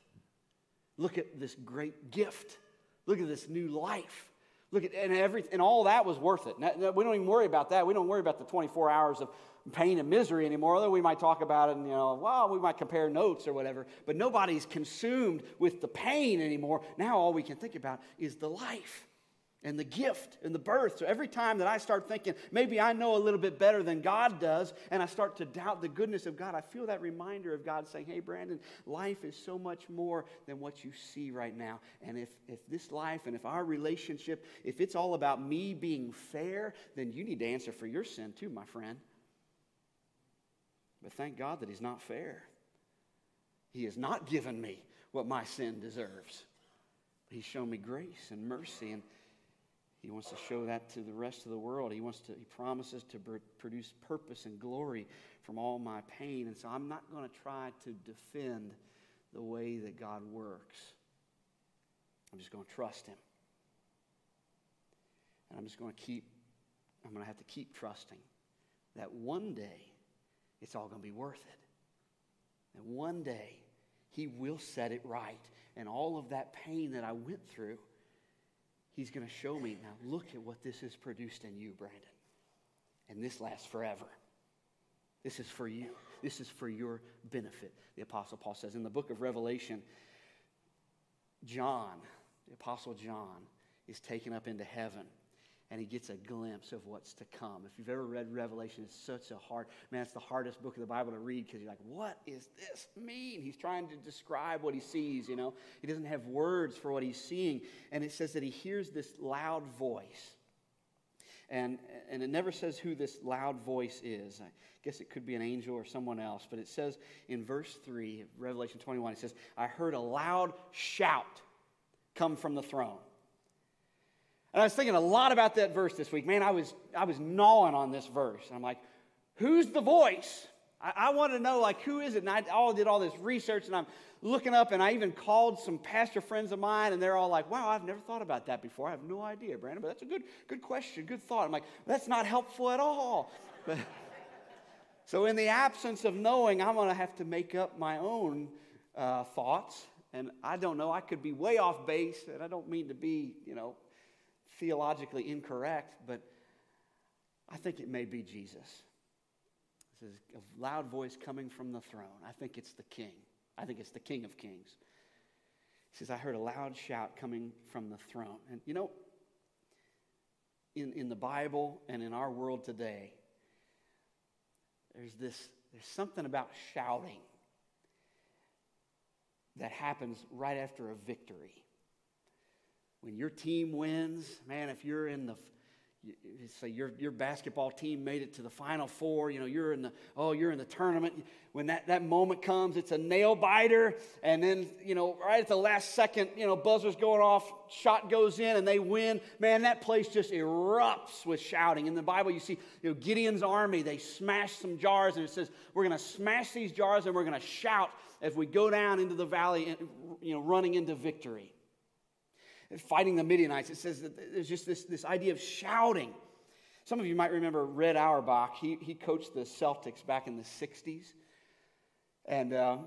Look at this great gift. Look at this new life. Look at and every and all that was worth it. Now, we don't even worry about that. We don't worry about the 24 hours of pain and misery anymore. Although we might talk about it and you know, well, we might compare notes or whatever. But nobody's consumed with the pain anymore. Now all we can think about is the life. And the gift and the birth. So every time that I start thinking, maybe I know a little bit better than God does, and I start to doubt the goodness of God, I feel that reminder of God saying, Hey, Brandon, life is so much more than what you see right now. And if, if this life and if our relationship, if it's all about me being fair, then you need to answer for your sin too, my friend. But thank God that He's not fair. He has not given me what my sin deserves. He's shown me grace and mercy, and He wants to show that to the rest of the world. He wants to. He promises to pr- produce purpose and glory from all my pain, and so I'm not going to try to defend the way that God works. I'm just going to trust Him, and I'm just going to keep. I'm going to have to keep trusting that one day it's all going to be worth it. And one day, He will set it right. And all of that pain that I went through, He's going to show me now, look at what this has produced in you, Brandon. And this lasts forever. This is for you, this is for your benefit, the Apostle Paul says. In the book of Revelation, John, the Apostle John, is taken up into heaven and he gets a glimpse of what's to come. If you've ever read Revelation, it's such a hard, man, it's the hardest book of the Bible to read because you're like, what is this mean? He's trying to describe what he sees, you know. He doesn't have words for what he's seeing. And it says that he hears this loud voice. And, and it never says who this loud voice is. I guess it could be an angel or someone else. But it says in verse 3, Revelation 21, it says, I heard a loud shout come from the throne. And I was thinking a lot about that verse this week. Man, I was, I was gnawing on this verse. And I'm like, who's the voice? I, I want to know, like, who is it? And I all did all this research, and I'm looking up, and I even called some pastor friends of mine, and they're all like, wow, I've never thought about that before. I have no idea, Brandon, but that's a good, good question, good thought. I'm like, that's not helpful at all. (laughs) So, in the absence of knowing, I'm going to have to make up my own uh, thoughts. And I don't know, I could be way off base, and I don't mean to be, you know, theologically incorrect, but I think it may be Jesus. This is a loud voice coming from the throne. I think it's the king. I think it's the king of kings. He says, I heard a loud shout coming from the throne. And you know, in, in the Bible and in our world today, there's this, there's something about shouting that happens right after a victory when your team wins, man, if you're in the say your, your basketball team made it to the final four you know you're in the oh you're in the tournament when that, that moment comes it's a nail biter and then you know right at the last second you know buzzer's going off shot goes in and they win man that place just erupts with shouting. In the bible you see you know gideon's army they smash some jars and it says we're going to smash these jars and we're going to shout as we go down into the valley you know running into victory fighting the Midianites. It says that there's just this, this idea of shouting. Some of you might remember Red Auerbach. He, he coached the Celtics back in the 60s. And uh,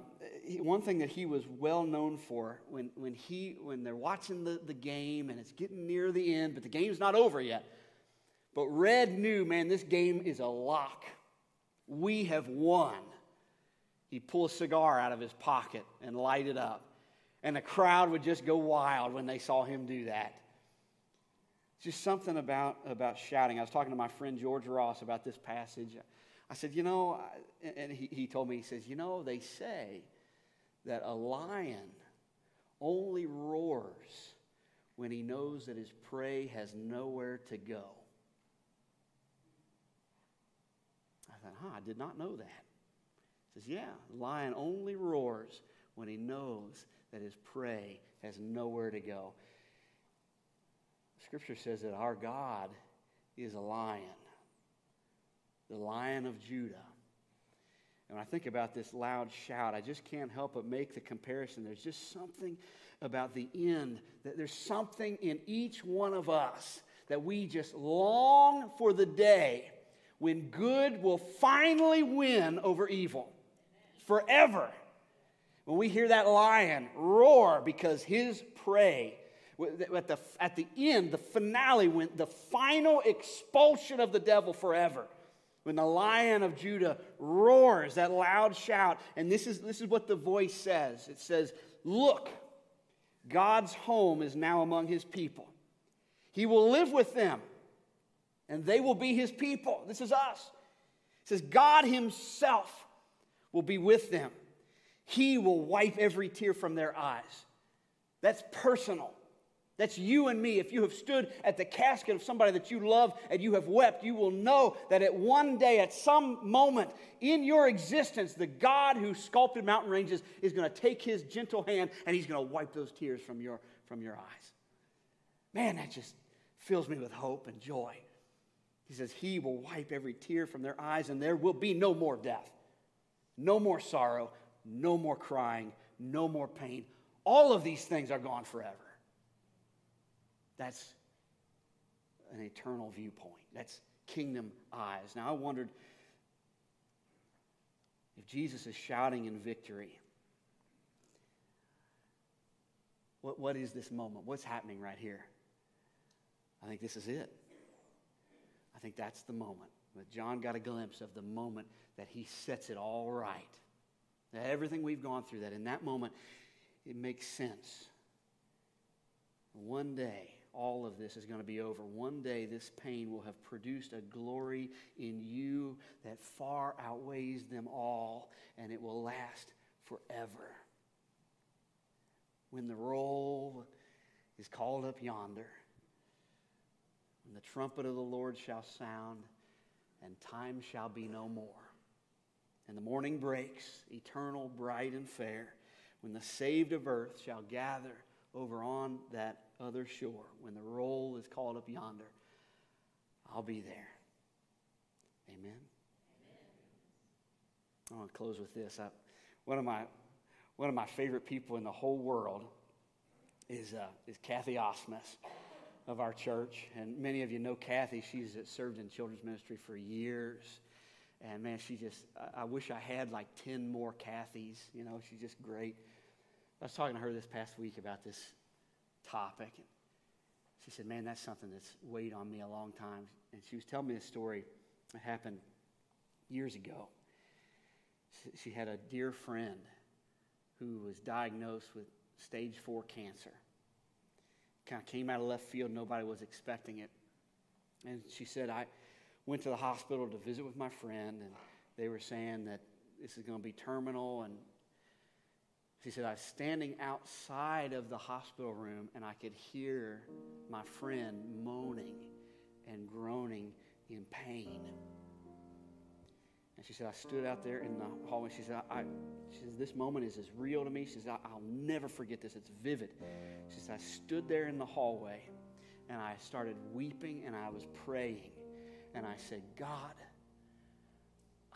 he, one thing that he was well known for when, when, he, when they're watching the, the game and it's getting near the end, but the game's not over yet. But Red knew, man, this game is a lock. We have won. He'd pull a cigar out of his pocket and light it up. And the crowd would just go wild when they saw him do that. It's just something about, about shouting. I was talking to my friend George Ross about this passage. I said, you know, and he, he told me, he says, you know, they say that a lion only roars when he knows that his prey has nowhere to go. I thought, huh, I did not know that. He says, yeah, lion only roars when he knows that his prey has nowhere to go. Scripture says that our God is a lion, the lion of Judah. And when I think about this loud shout, I just can't help but make the comparison. There's just something about the end, that there's something in each one of us that we just long for the day when good will finally win over evil forever. When we hear that lion roar because his prey, at the, at the end, the finale, when the final expulsion of the devil forever, when the lion of Judah roars, that loud shout, and this is, this is what the voice says it says, Look, God's home is now among his people. He will live with them, and they will be his people. This is us. It says, God himself will be with them. He will wipe every tear from their eyes. That's personal. That's you and me. If you have stood at the casket of somebody that you love and you have wept, you will know that at one day, at some moment in your existence, the God who sculpted mountain ranges is going to take his gentle hand and he's going to wipe those tears from your, from your eyes. Man, that just fills me with hope and joy. He says, He will wipe every tear from their eyes, and there will be no more death, no more sorrow, no more crying, no more pain. All of these things are gone forever. That's an eternal viewpoint. That's kingdom eyes. Now, I wondered if Jesus is shouting in victory, what, what is this moment? What's happening right here? I think this is it. I think that's the moment. But John got a glimpse of the moment that he sets it all right. Everything we've gone through, that in that moment, it makes sense. One day, all of this is going to be over. One day, this pain will have produced a glory in you that far outweighs them all, and it will last forever. When the roll is called up yonder, when the trumpet of the Lord shall sound, and time shall be no more. And the morning breaks, eternal, bright, and fair, when the saved of earth shall gather over on that other shore, when the roll is called up yonder, I'll be there. Amen. I want to close with this. I, one of my one of my favorite people in the whole world is uh, is Kathy Osmus of our church, and many of you know Kathy. She's served in children's ministry for years, and man, she just I, wish I had like ten more Kathys. You know, she's just great. I was talking to her this past week about this topic, and she said, "Man, that's something that's weighed on me a long time." And she was telling me a story that happened years ago. She had a dear friend who was diagnosed with stage four cancer. Kind of came out of left field, nobody was expecting it. And she said, I went to the hospital to visit with my friend, and they were saying that this is going to be terminal. And she said, I was standing outside of the hospital room, and I could hear my friend moaning and groaning in pain. And she said, I stood out there in the hallway. She said, I, she says, this moment is as real to me. She says, I'll never forget this. It's vivid. She says, I stood there in the hallway and I started weeping and I was praying. And I said, God,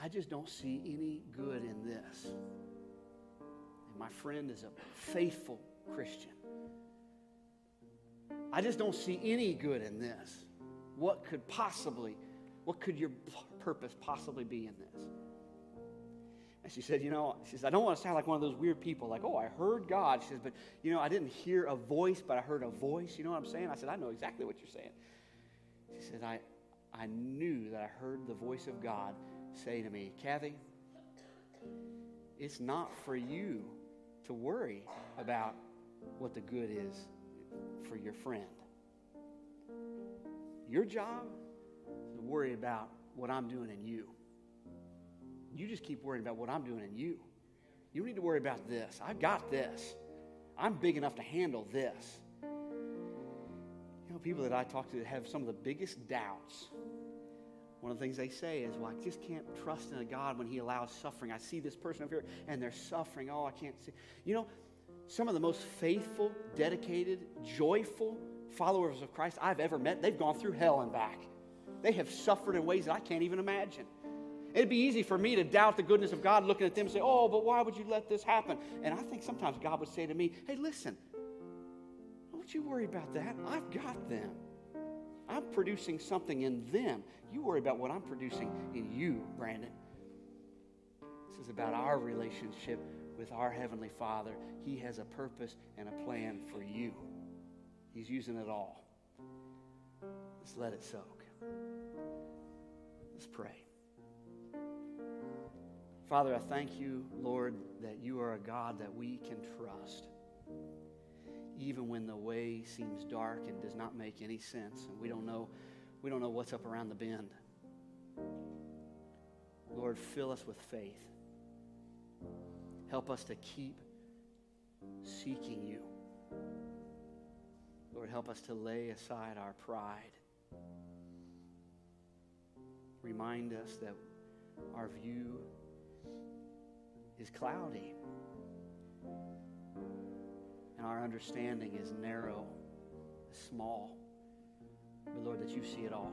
I just don't see any good in this. And my friend is a faithful Christian. I just don't see any good in this. What could possibly, what could your purpose possibly be in this? And she said, You know, she says, I don't want to sound like one of those weird people, like, oh, I heard God. She says, but, you know, I didn't hear a voice, but I heard a voice. You know what I'm saying? I said, I know exactly what you're saying. She said, I, I knew that I heard the voice of God say to me, Kathy, it's not for you to worry about what the good is for your friend. Your job is to worry about what I'm doing in you. You just keep worrying about what I'm doing in you. You don't need to worry about this. I've got this. I'm big enough to handle this. Know, people that I talk to that have some of the biggest doubts. One of the things they say is, Well, I just can't trust in a God when He allows suffering. I see this person over here and they're suffering. Oh, I can't see. You know, some of the most faithful, dedicated, joyful followers of Christ I've ever met, they've gone through hell and back. They have suffered in ways that I can't even imagine. It'd be easy for me to doubt the goodness of God looking at them and say, Oh, but why would you let this happen? And I think sometimes God would say to me, Hey, listen, don't you worry about that. I've got them. I'm producing something in them. You worry about what I'm producing in you, Brandon. This is about our relationship with our Heavenly Father. He has a purpose and a plan for you. He's using it all. Let's let it soak. Let's pray. Father, I thank you, Lord, that you are a God that we can trust. Even when the way seems dark and does not make any sense, and we don't know, we don't know what's up around the bend. Lord, fill us with faith. Help us to keep seeking you. Lord, help us to lay aside our pride. Remind us that our view is cloudy our understanding is narrow, small. But Lord, that you see it all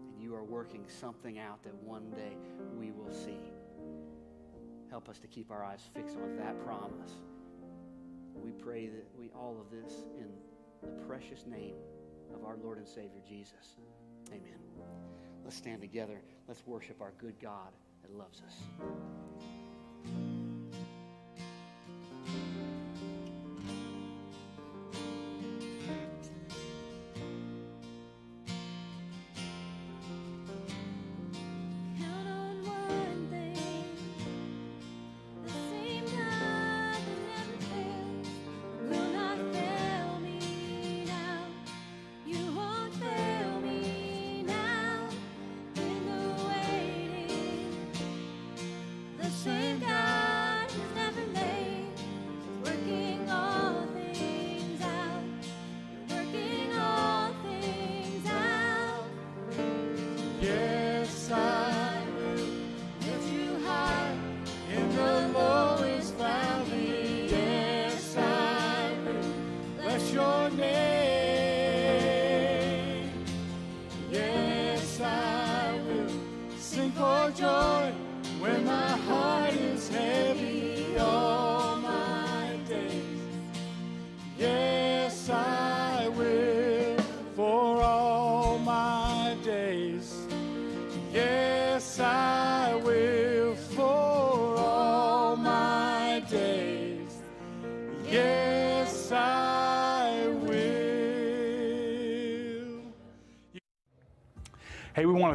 and you are working something out that one day we will see. Help us to keep our eyes fixed on that promise. We pray that we all of this in the precious name of our Lord and Savior Jesus. Amen. Let's stand together. Let's worship our good God that loves us.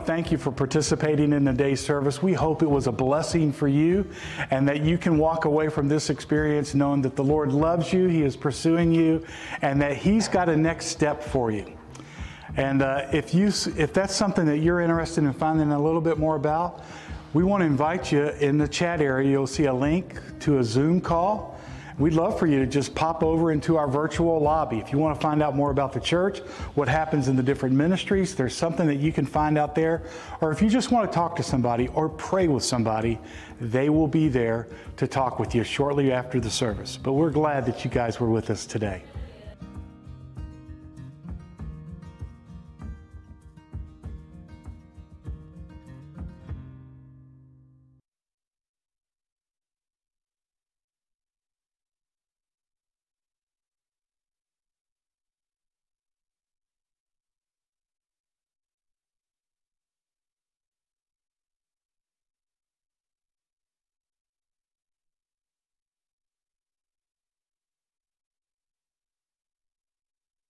Thank you for participating in the today's service. We hope it was a blessing for you and that you can walk away from this experience knowing that the Lord loves you, He is pursuing you, and that He's got a next step for you. And uh, if, you, if that's something that you're interested in finding a little bit more about, we want to invite you in the chat area. You'll see a link to a Zoom call. We'd love for you to just pop over into our virtual lobby. If you want to find out more about the church, what happens in the different ministries, there's something that you can find out there. Or if you just want to talk to somebody or pray with somebody, they will be there to talk with you shortly after the service. But we're glad that you guys were with us today.